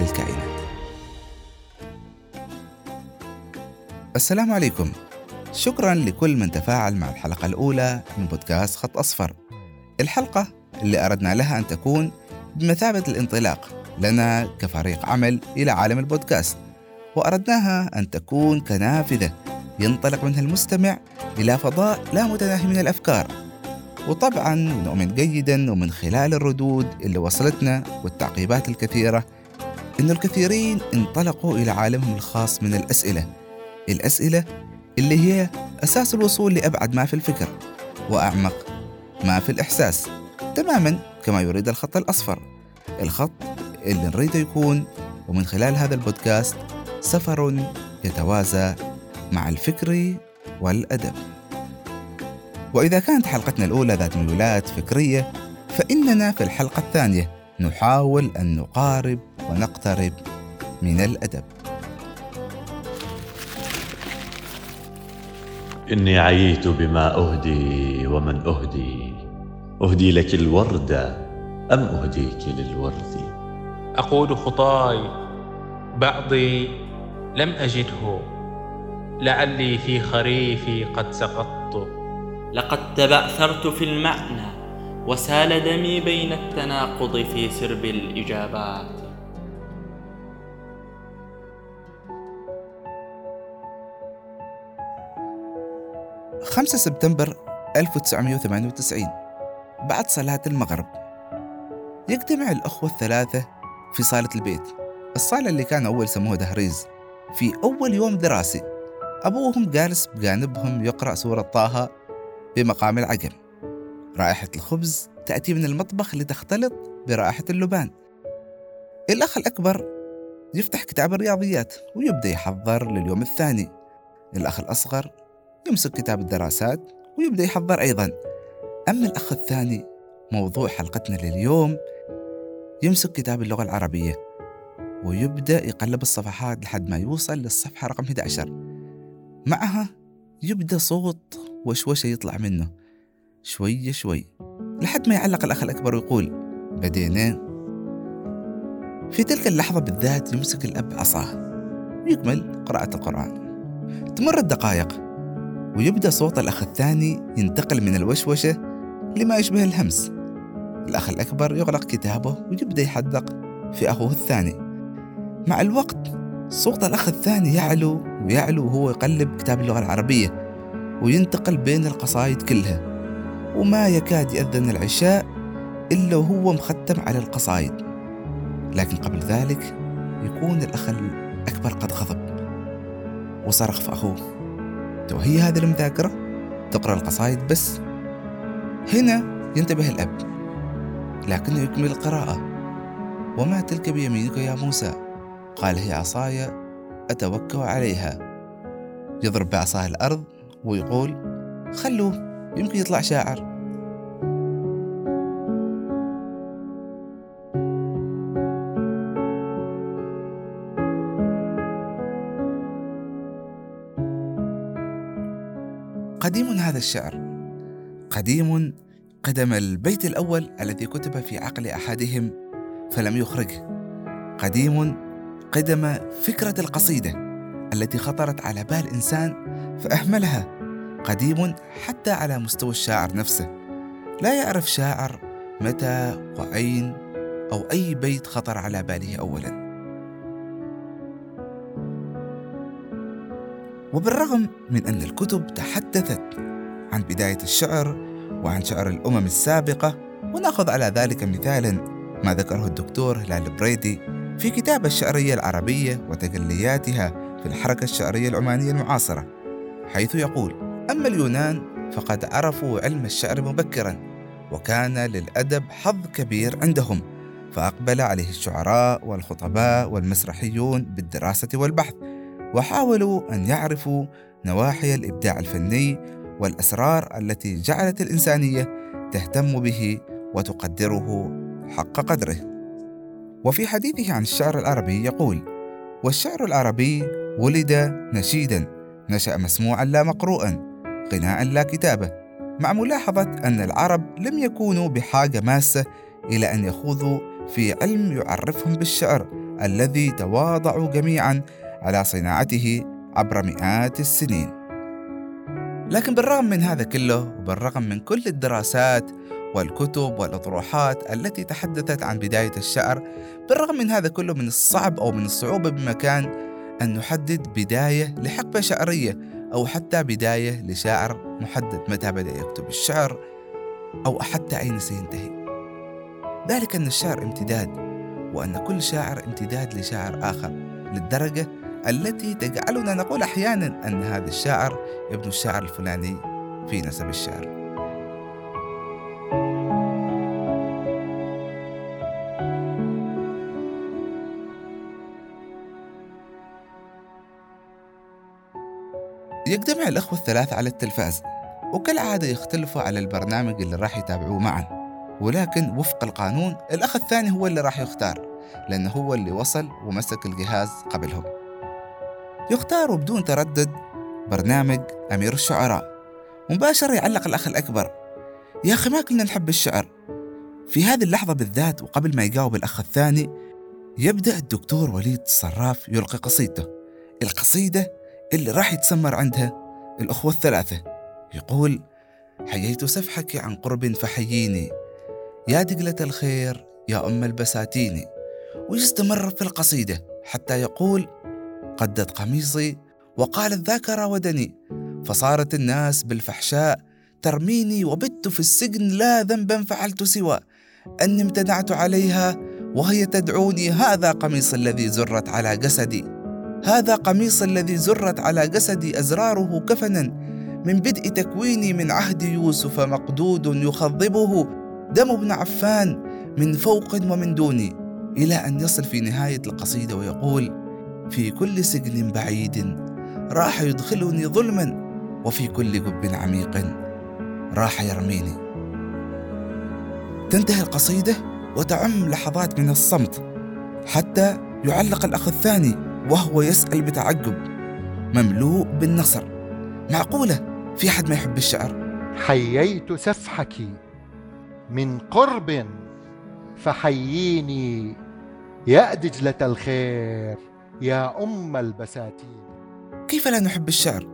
للكائنات. السلام عليكم. شكرا لكل من تفاعل مع الحلقة الأولى من بودكاست خط أصفر. الحلقة اللي أردنا لها أن تكون بمثابة الانطلاق لنا كفريق عمل إلى عالم البودكاست وأردناها أن تكون كنافذة ينطلق منها المستمع إلى فضاء لا متناهي من الأفكار. وطبعا نؤمن جيدا ومن خلال الردود اللي وصلتنا والتعقيبات الكثيرة أن الكثيرين انطلقوا إلى عالمهم الخاص من الأسئلة الأسئلة اللي هي أساس الوصول لأبعد ما في الفكر وأعمق ما في الإحساس تماما كما يريد الخط الأصفر. الخط اللي نريده يكون ومن خلال هذا البودكاست سفر يتوازى مع الفكر والأدب. وإذا كانت حلقتنا الأولى ذات ميولات فكرية فإننا في الحلقة الثانية نحاول أن نقارب ونقترب من الأدب. إني عييت بما أهدي ومن أهدي. أهدي لك الورد أم أهديك للورد؟ أقول خطاي بعضي لم أجده. لعلي في خريفي قد سقطت. لقد تبعثرت في المعنى وسال دمي بين التناقض في سرب الإجابات. 5 سبتمبر 1998 بعد صلاة المغرب. يجتمع الأخوة الثلاثة في صالة البيت. الصالة اللي كان أول سموها دهريز. في أول يوم دراسي أبوهم جالس بجانبهم يقرأ سورة طه بمقام العجم. رائحة الخبز تأتي من المطبخ لتختلط برائحة اللبان. الأخ الأكبر يفتح كتاب الرياضيات ويبدأ يحضر لليوم الثاني. الأخ الأصغر يمسك كتاب الدراسات ويبدأ يحضر أيضا. أما الأخ الثاني موضوع حلقتنا لليوم يمسك كتاب اللغة العربية ويبدأ يقلب الصفحات لحد ما يوصل للصفحة رقم 11 معها يبدأ صوت وشوشة يطلع منه. شوية شوي لحد ما يعلق الأخ الأكبر ويقول بدينا. في تلك اللحظة بالذات يمسك الأب عصاه ويكمل قراءة القرآن. تمر الدقائق ويبدأ صوت الأخ الثاني ينتقل من الوشوشة لما يشبه الهمس. الأخ الأكبر يغلق كتابه ويبدأ يحدق في أخوه الثاني. مع الوقت صوت الأخ الثاني يعلو ويعلو وهو يقلب كتاب اللغة العربية وينتقل بين القصايد كلها. وما يكاد يأذن العشاء إلا وهو مختم على القصايد. لكن قبل ذلك يكون الأخ الأكبر قد غضب وصرخ في أخوه. وهي هذه المذاكرة. تقرأ القصائد بس. هنا ينتبه الأب. لكنه يكمل القراءة. وما تلك بيمينك يا موسى؟ قال هي عصاي أتوكل عليها. يضرب بعصاه الأرض ويقول خلوه يمكن يطلع شاعر. هذا الشعر. قديم قدم البيت الأول الذي كتب في عقل أحدهم فلم يخرجه قديم قدم فكرة القصيدة التي خطرت على بال إنسان فأهملها. قديم حتى على مستوى الشاعر نفسه. لا يعرف شاعر متى وأين أو أي بيت خطر على باله أولا. وبالرغم من أن الكتب تحدثت عن بداية الشعر وعن شعر الأمم السابقة ونأخذ على ذلك مثالا ما ذكره الدكتور هلال بريدي في كتاب الشعرية العربية وتجلياتها في الحركة الشعرية العمانية المعاصرة حيث يقول أما اليونان فقد عرفوا علم الشعر مبكرا وكان للأدب حظ كبير عندهم فأقبل عليه الشعراء والخطباء والمسرحيون بالدراسة والبحث وحاولوا أن يعرفوا نواحي الإبداع الفني والأسرار التي جعلت الإنسانية تهتم به وتقدره حق قدره. وفي حديثه عن الشعر العربي يقول: والشعر العربي ولد نشيدا نشأ مسموعا لا مقروءا غناء لا كتابة مع ملاحظة أن العرب لم يكونوا بحاجة ماسة إلى أن يخوضوا في علم يعرفهم بالشعر الذي تواضعوا جميعا على صناعته عبر مئات السنين لكن بالرغم من هذا كله وبالرغم من كل الدراسات والكتب والأطروحات التي تحدثت عن بداية الشعر بالرغم من هذا كله من الصعب أو من الصعوبة بمكان أن نحدد بداية لحقبة شعرية أو حتى بداية لشاعر محدد متى بدأ يكتب الشعر أو حتى أين سينتهي. ذلك أن الشعر امتداد وأن كل شاعر امتداد لشاعر آخر للدرجة التي تجعلنا نقول أحيانا أن هذا الشاعر ابن الشاعر الفلاني في نسب الشعر. يجتمع الأخوة الثلاث على التلفاز وكالعادة يختلفوا على البرنامج اللي راح يتابعوه معا. ولكن وفق القانون الأخ الثاني هو اللي راح يختار لأنه هو اللي وصل ومسك الجهاز قبلهم. يختار بدون تردد برنامج أمير الشعراء. مباشرة يعلق الأخ الأكبر. يا أخي ما كلنا نحب الشعر. في هذه اللحظة بالذات وقبل ما يجاوب الأخ الثاني يبدأ الدكتور وليد الصراف يلقي قصيدته. القصيدة اللي راح يتسمر عندها الأخوة الثلاثة. يقول حييت سفحك عن قرب فحييني. يا دقلة الخير يا أم البساتين. ويستمر في القصيدة حتى يقول قدت قميصي وقالت ذاك راودني فصارت الناس بالفحشاء ترميني وبت في السجن لا ذنبا فعلت سوى أني امتنعت عليها وهي تدعوني هذا قميص الذي زرت على جسدي. هذا قميص الذي زرت على جسدي أزراره كفنا من بدء تكويني من عهد يوسف مقدود يخضبه دم ابن عفان من فوق ومن دوني إلى أن يصل في نهاية القصيدة ويقول في كل سجن بعيد راح يدخلني ظلما وفي كل جب عميق راح يرميني. تنتهي القصيدة وتعم لحظات من الصمت حتى يعلق الأخ الثاني وهو يسأل بتعجب. مملوء بالنصر معقولة في حد ما يحب الشعر؟ حييت سفحك من قرب فحييني يا دجلة الخير. يا أم البساتين. كيف لا نحب الشعر؟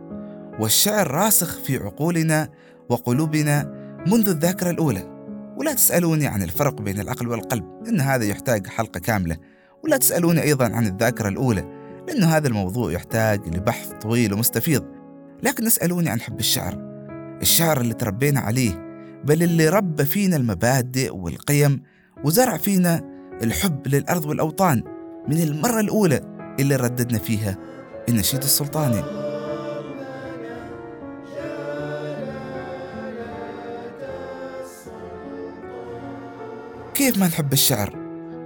والشعر راسخ في عقولنا وقلوبنا منذ الذاكرة الأولى. ولا تسألوني عن الفرق بين العقل والقلب إن هذا يحتاج حلقة كاملة. ولا تسألوني أيضا عن الذاكرة الأولى لأن هذا الموضوع يحتاج لبحث طويل ومستفيض. لكن اسألوني عن حب الشعر. الشعر اللي تربينا عليه بل اللي ربى فينا المبادئ والقيم وزرع فينا الحب للأرض والأوطان من المرة الأولى. اللي رددنا فيها النشيد السلطاني. كيف ما نحب الشعر؟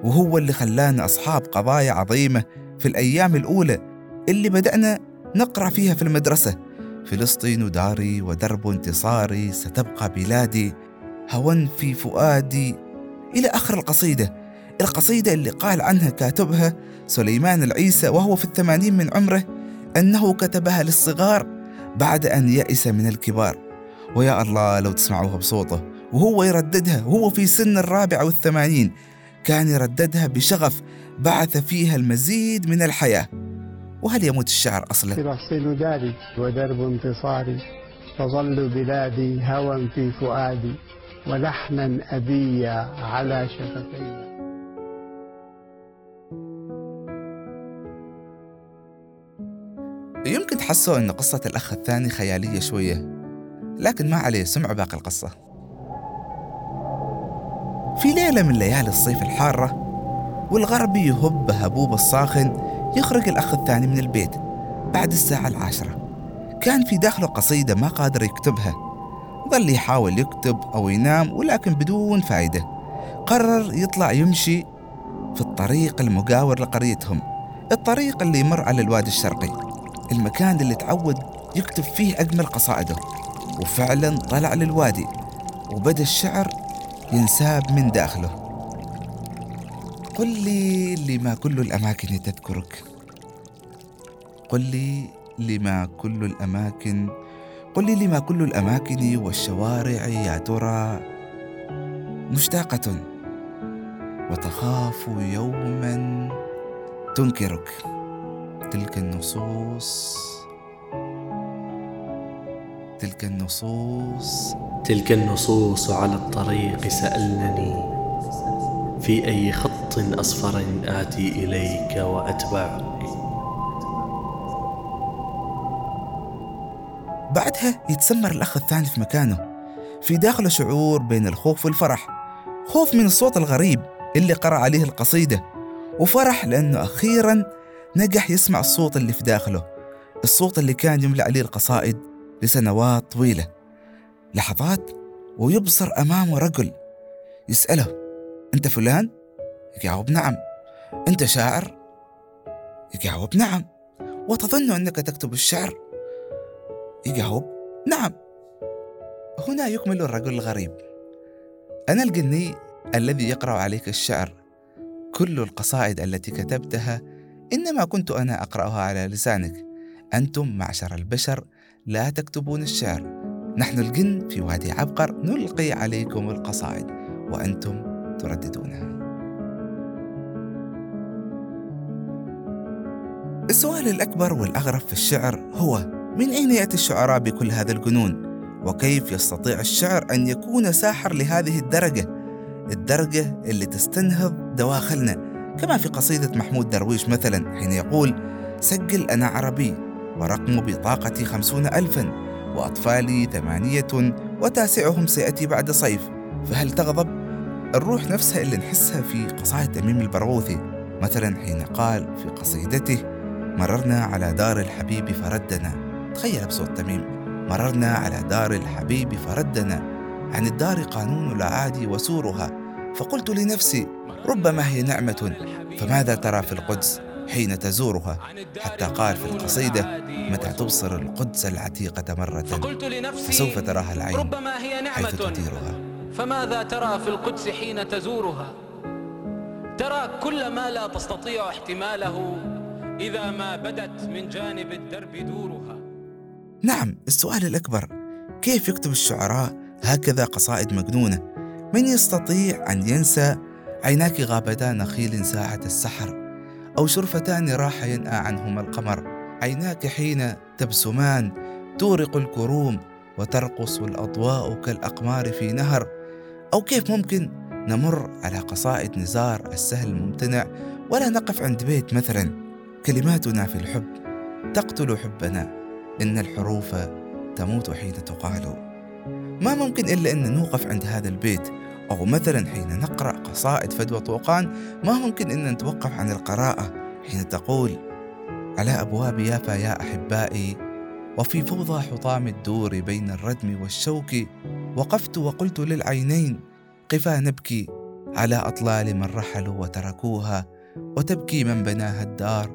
وهو اللي خلانا أصحاب قضايا عظيمة في الأيام الأولى اللي بدأنا نقرأ فيها في المدرسة. فلسطين داري ودرب انتصاري ستبقى بلادي هوى في فؤادي إلى آخر القصيدة. القصيدة اللي قال عنها كاتبها سليمان العيسى وهو في الثمانين من عمره أنه كتبها للصغار بعد أن يأس من الكبار. ويا الله لو تسمعوها بصوته. وهو يرددها وهو في سن الرابع والثمانين. كان يرددها بشغف بعث فيها المزيد من الحياة. وهل يموت الشعر أصلا؟ فلسطين داري ودرب انتصاري تظل بلادي هوى في فؤادي ولحنا أبيا على شفتي يمكن تحسوا أن قصة الأخ الثاني خيالية شوية لكن ما عليه سمعوا باقي القصة. في ليلة من ليالي الصيف الحارة والغربي يهب هبوب الصاخن يخرج الأخ الثاني من البيت بعد الساعة العاشرة. كان في داخله قصيدة ما قادر يكتبها ظل يحاول يكتب أو ينام ولكن بدون فائدة قرر يطلع يمشي في الطريق المجاور لقريتهم الطريق اللي يمر على الوادي الشرقي. المكان اللي تعود يكتب فيه أجمل قصائده وفعلا طلع للوادي وبدأ الشعر ينساب من داخله. قل لي لما كل الأماكن تذكرك. قل لي لما كل الأماكن قل لي لما كل الأماكن والشوارع يا ترى مشتاقة. وتخاف يوما تنكرك. تلك النصوص تلك النصوص. تلك النصوص على الطريق سألنني في أي خط أصفر آتي إليك وأتبعك؟ بعدها يتسمر الأخ الثاني في مكانه في داخله شعور بين الخوف والفرح خوف من الصوت الغريب اللي قرأ عليه القصيدة وفرح لأنه أخيرا نجح يسمع الصوت اللي في داخله. الصوت اللي كان يملأ عليه القصائد لسنوات طويلة. لحظات ويبصر أمامه رجل يسأله أنت فلان؟ يجاوب نعم. أنت شاعر؟ يجاوب نعم. وتظن أنك تكتب الشعر؟ يجاوب نعم. هنا يكمل الرجل الغريب. أنا الجني الذي يقرأ عليك الشعر. كل القصائد التي كتبتها إنما كنت أنا أقرأها على لسانك أنتم معشر البشر لا تكتبون الشعر نحن الجن في وادي عبقر نلقي عليكم القصائد وأنتم ترددونها السؤال الأكبر والأغرب في الشعر هو من أين يأتي الشعراء بكل هذا الجنون؟ وكيف يستطيع الشعر أن يكون ساحر لهذه الدرجة؟ الدرجة اللي تستنهض دواخلنا كما في قصيدة محمود درويش مثلا حين يقول سجل أنا عربي ورقم بطاقتي خمسون ألفا وأطفالي ثمانية وتاسعهم سيأتي بعد صيف. فهل تغضب؟ الروح نفسها اللي نحسها في قصائد تميم البرغوثي. مثلا حين قال في قصيدته مررنا على دار الحبيب فردنا. تخيل بصوت تميم. مررنا على دار الحبيب فردنا. عن الدار قانون الأعادي وسورها. فقلت لنفسي ربما هي نعمة فماذا ترى في القدس حين تزورها؟ حتى قال في القصيدة متى تبصر القدس العتيقة مرة؟ فقلت لنفسي فسوف تراها العين ربما هي حيث نعمة تديرها. فماذا ترى في القدس حين تزورها؟ ترى كل ما لا تستطيع احتماله إذا ما بدت من جانب الدرب دورها. نعم السؤال الأكبر كيف يكتب الشعراء هكذا قصائد مجنونة؟ من يستطيع أن ينسى عيناك غابتا نخيل ساعة السحر أو شرفتان راح ينأى عنهما القمر. عيناك حين تبسمان تورق الكروم وترقص الأضواء كالأقمار في نهر. أو كيف ممكن نمر على قصائد نزار السهل الممتنع ولا نقف عند بيت مثلا؟ كلماتنا في الحب تقتل حبنا. إن الحروف تموت حين تقال. ما ممكن إلا أن نوقف عند هذا البيت. أو مثلا حين نقرأ قصائد فدوى طوقان ما ممكن أن نتوقف عن القراءة حين تقول على أبواب يافا يا أحبائي وفي فوضى حطام الدور بين الردم والشوك وقفت وقلت للعينين قفا نبكي على أطلال من رحلوا وتركوها وتبكي من بناها الدار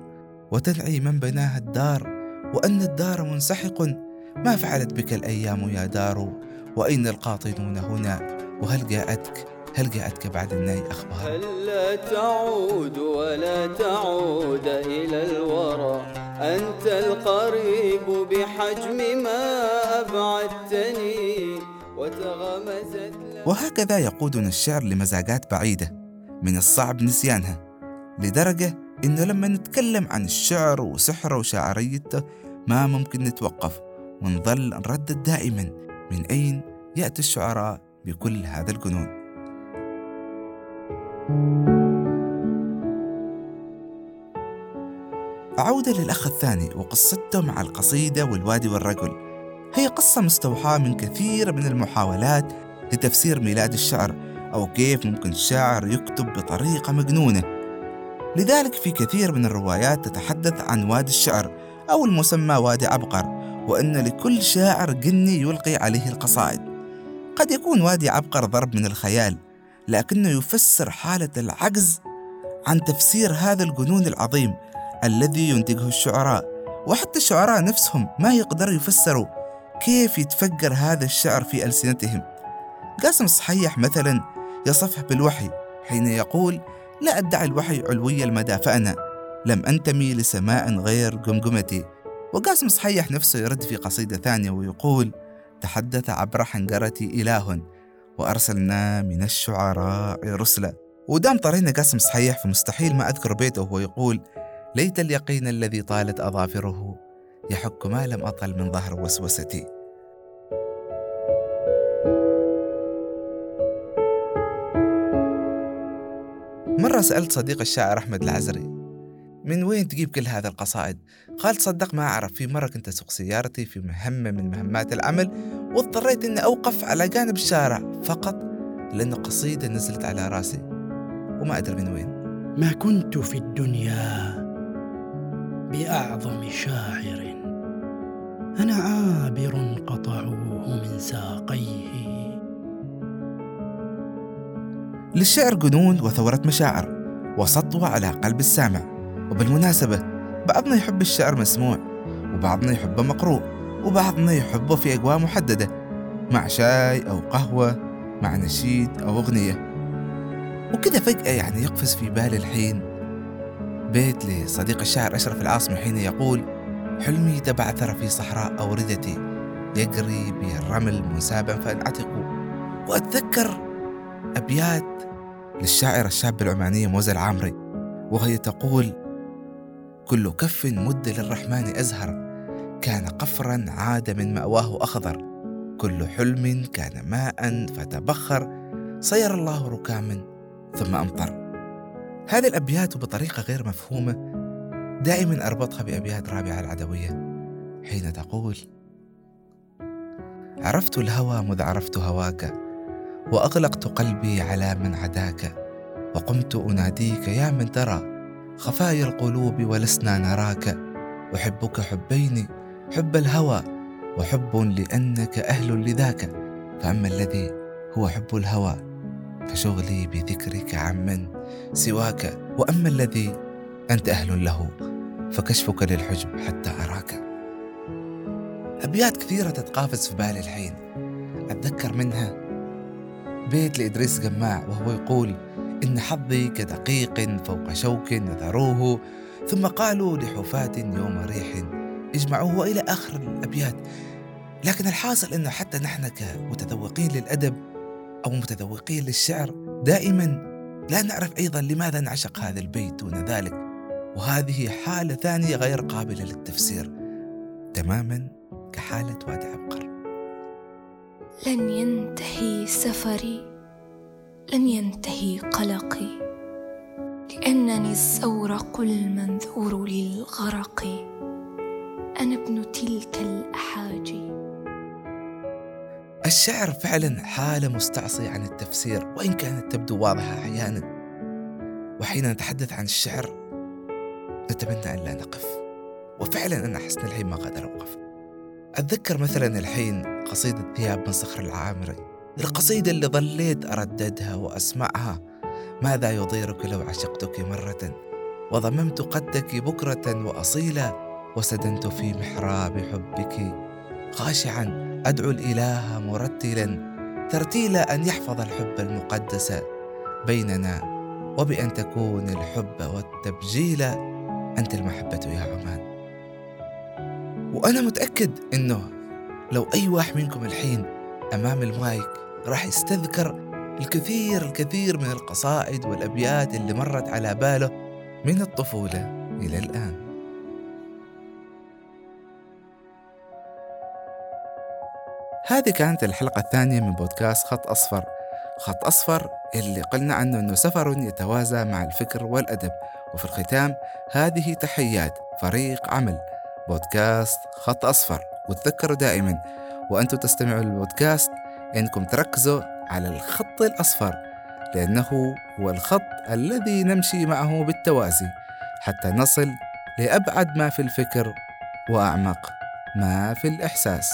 وتنعي من بناها الدار وأن الدار منسحق ما فعلت بك الأيام يا دار وأين القاطنون هنا وهل جاءتك هل جاءتك بعد الناي أخبار؟ هلا تعود ولا تعود إلى الورى؟ أنت القريب بحجم ما أبعدتني وتغمزت وهكذا يقودنا الشعر لمزاجات بعيدة من الصعب نسيانها لدرجة إنه لما نتكلم عن الشعر وسحره وشاعريته ما ممكن نتوقف ونظل نردد دائما من أين يأتي الشعراء بكل هذا الجنون. عودة للأخ الثاني وقصته مع القصيدة والوادي والرجل. هي قصة مستوحاة من كثير من المحاولات لتفسير ميلاد الشعر أو كيف ممكن الشاعر يكتب بطريقة مجنونة. لذلك في كثير من الروايات تتحدث عن وادي الشعر أو المسمى وادي عبقر وأن لكل شاعر جني يلقي عليه القصائد. قد يكون وادي عبقر ضرب من الخيال لكنه يفسر حالة العجز عن تفسير هذا الجنون العظيم الذي ينتجه الشعراء وحتى الشعراء نفسهم ما يقدروا يفسروا كيف يتفجر هذا الشعر في ألسنتهم. قاسم الصحيح مثلا يصفه بالوحي حين يقول لا أدعي الوحي علوي المدى فأنا لم أنتمي لسماء غير جمجمتي. وقاسم صحيح نفسه يرد في قصيدة ثانية ويقول تحدث عبر حنجرتي إله وأرسلنا من الشعراء رسلا. ودام طرينا قاسم صحيح فمستحيل ما أذكر بيته وهو يقول ليت اليقين الذي طالت أظافره يحك ما لم أطل من ظهر وسوستي. مرة سألت صديق الشاعر أحمد العزري من وين تجيب كل هذه القصائد؟ قال تصدق ما أعرف في مرة كنت أسوق سيارتي في مهمة من مهمات العمل واضطريت أني أوقف على جانب الشارع فقط لأن قصيدة نزلت على رأسي وما أدري من وين. ما كنت في الدنيا بأعظم شاعر. أنا عابر قطعوه من ساقيه. للشعر جنون وثورة مشاعر وسطوة على قلب السامع. وبالمناسبة بعضنا يحب الشعر مسموع وبعضنا يحبه مقروء وبعضنا يحبه في أجواء محددة مع شاي أو قهوة مع نشيد أو أغنية. وكذا فجأة يعني يقفز في بالي الحين. بيت لصديق الشاعر أشرف العاصمي حين يقول حلمي تبعثر في صحراء أوردتي يجري به الرمل مسابا فأنعتق. وأتذكر أبيات للشاعرة الشابة العمانية موزة العامري وهي تقول كل كف مد للرحمن أزهر. كان قفرا عاد من مأواه أخضر. كل حلم كان ماء فتبخر. صير الله ركاما ثم أمطر. هذه الأبيات بطريقة غير مفهومة. دائما أربطها بأبيات رابعة العدوية. حين تقول عرفت الهوى مذ عرفت هواك وأغلقت قلبي على من عداك وقمت أناديك يا من ترى خفايا القلوب ولسنا نراك. أحبك حبين حب الهوى وحب لأنك أهل لذاك. فأما الذي هو حب الهوى فشغلي بذكرك عمن سواك. وأما الذي أنت أهل له فكشفك للحجب حتى أراك. أبيات كثيرة تتقافز في بالي الحين. أتذكر منها بيت لإدريس جماع وهو يقول إن حظي كدقيق فوق شوك نثروه ثم قالوا لحفاة يوم ريح اجمعوه وإلى آخر الأبيات. لكن الحاصل أنه حتى نحن كمتذوقين للأدب أو متذوقين للشعر دائما لا نعرف أيضا لماذا نعشق هذا البيت دون ذلك. وهذه حالة ثانية غير قابلة للتفسير تماما كحالة وادي عبقر. لن ينتهي سفري. لن ينتهي قلقي لأنني الزورق المنذور للغرق. أنا ابن تلك الاحاجي الشعر فعلا حالة مستعصية عن التفسير وإن كانت تبدو واضحة أحيانا. وحين نتحدث عن الشعر نتمنى أن لا نقف. وفعلا أنا أحس الحين ما قادر أوقف. أتذكر مثلا الحين قصيدة ثياب من صخر العامري. القصيدة اللي ظليت أرددها وأسمعها. ماذا يضيرك لو عشقتك مرة؟ وضممت قدك بكرة وأصيلا وسدنت في محراب حبك. خاشعا أدعو الإله مرتلا ترتيلا أن يحفظ الحب المقدس بيننا وبأن تكون الحب والتبجيل أنت المحبة يا عمان. وأنا متأكد إنه لو أي واحد منكم الحين أمام المايك راح يستذكر الكثير الكثير من القصائد والأبيات اللي مرت على باله من الطفولة إلى الآن. هذه كانت الحلقة الثانية من بودكاست خط أصفر. خط أصفر اللي قلنا عنه أنه سفر يتوازى مع الفكر والأدب. وفي الختام هذه تحيات فريق عمل. بودكاست خط أصفر. وتذكروا دائما. وأنتم تستمعوا للبودكاست أنكم تركزوا على الخط الأصفر لأنه هو الخط الذي نمشي معه بالتوازي حتى نصل لأبعد ما في الفكر وأعمق ما في الإحساس.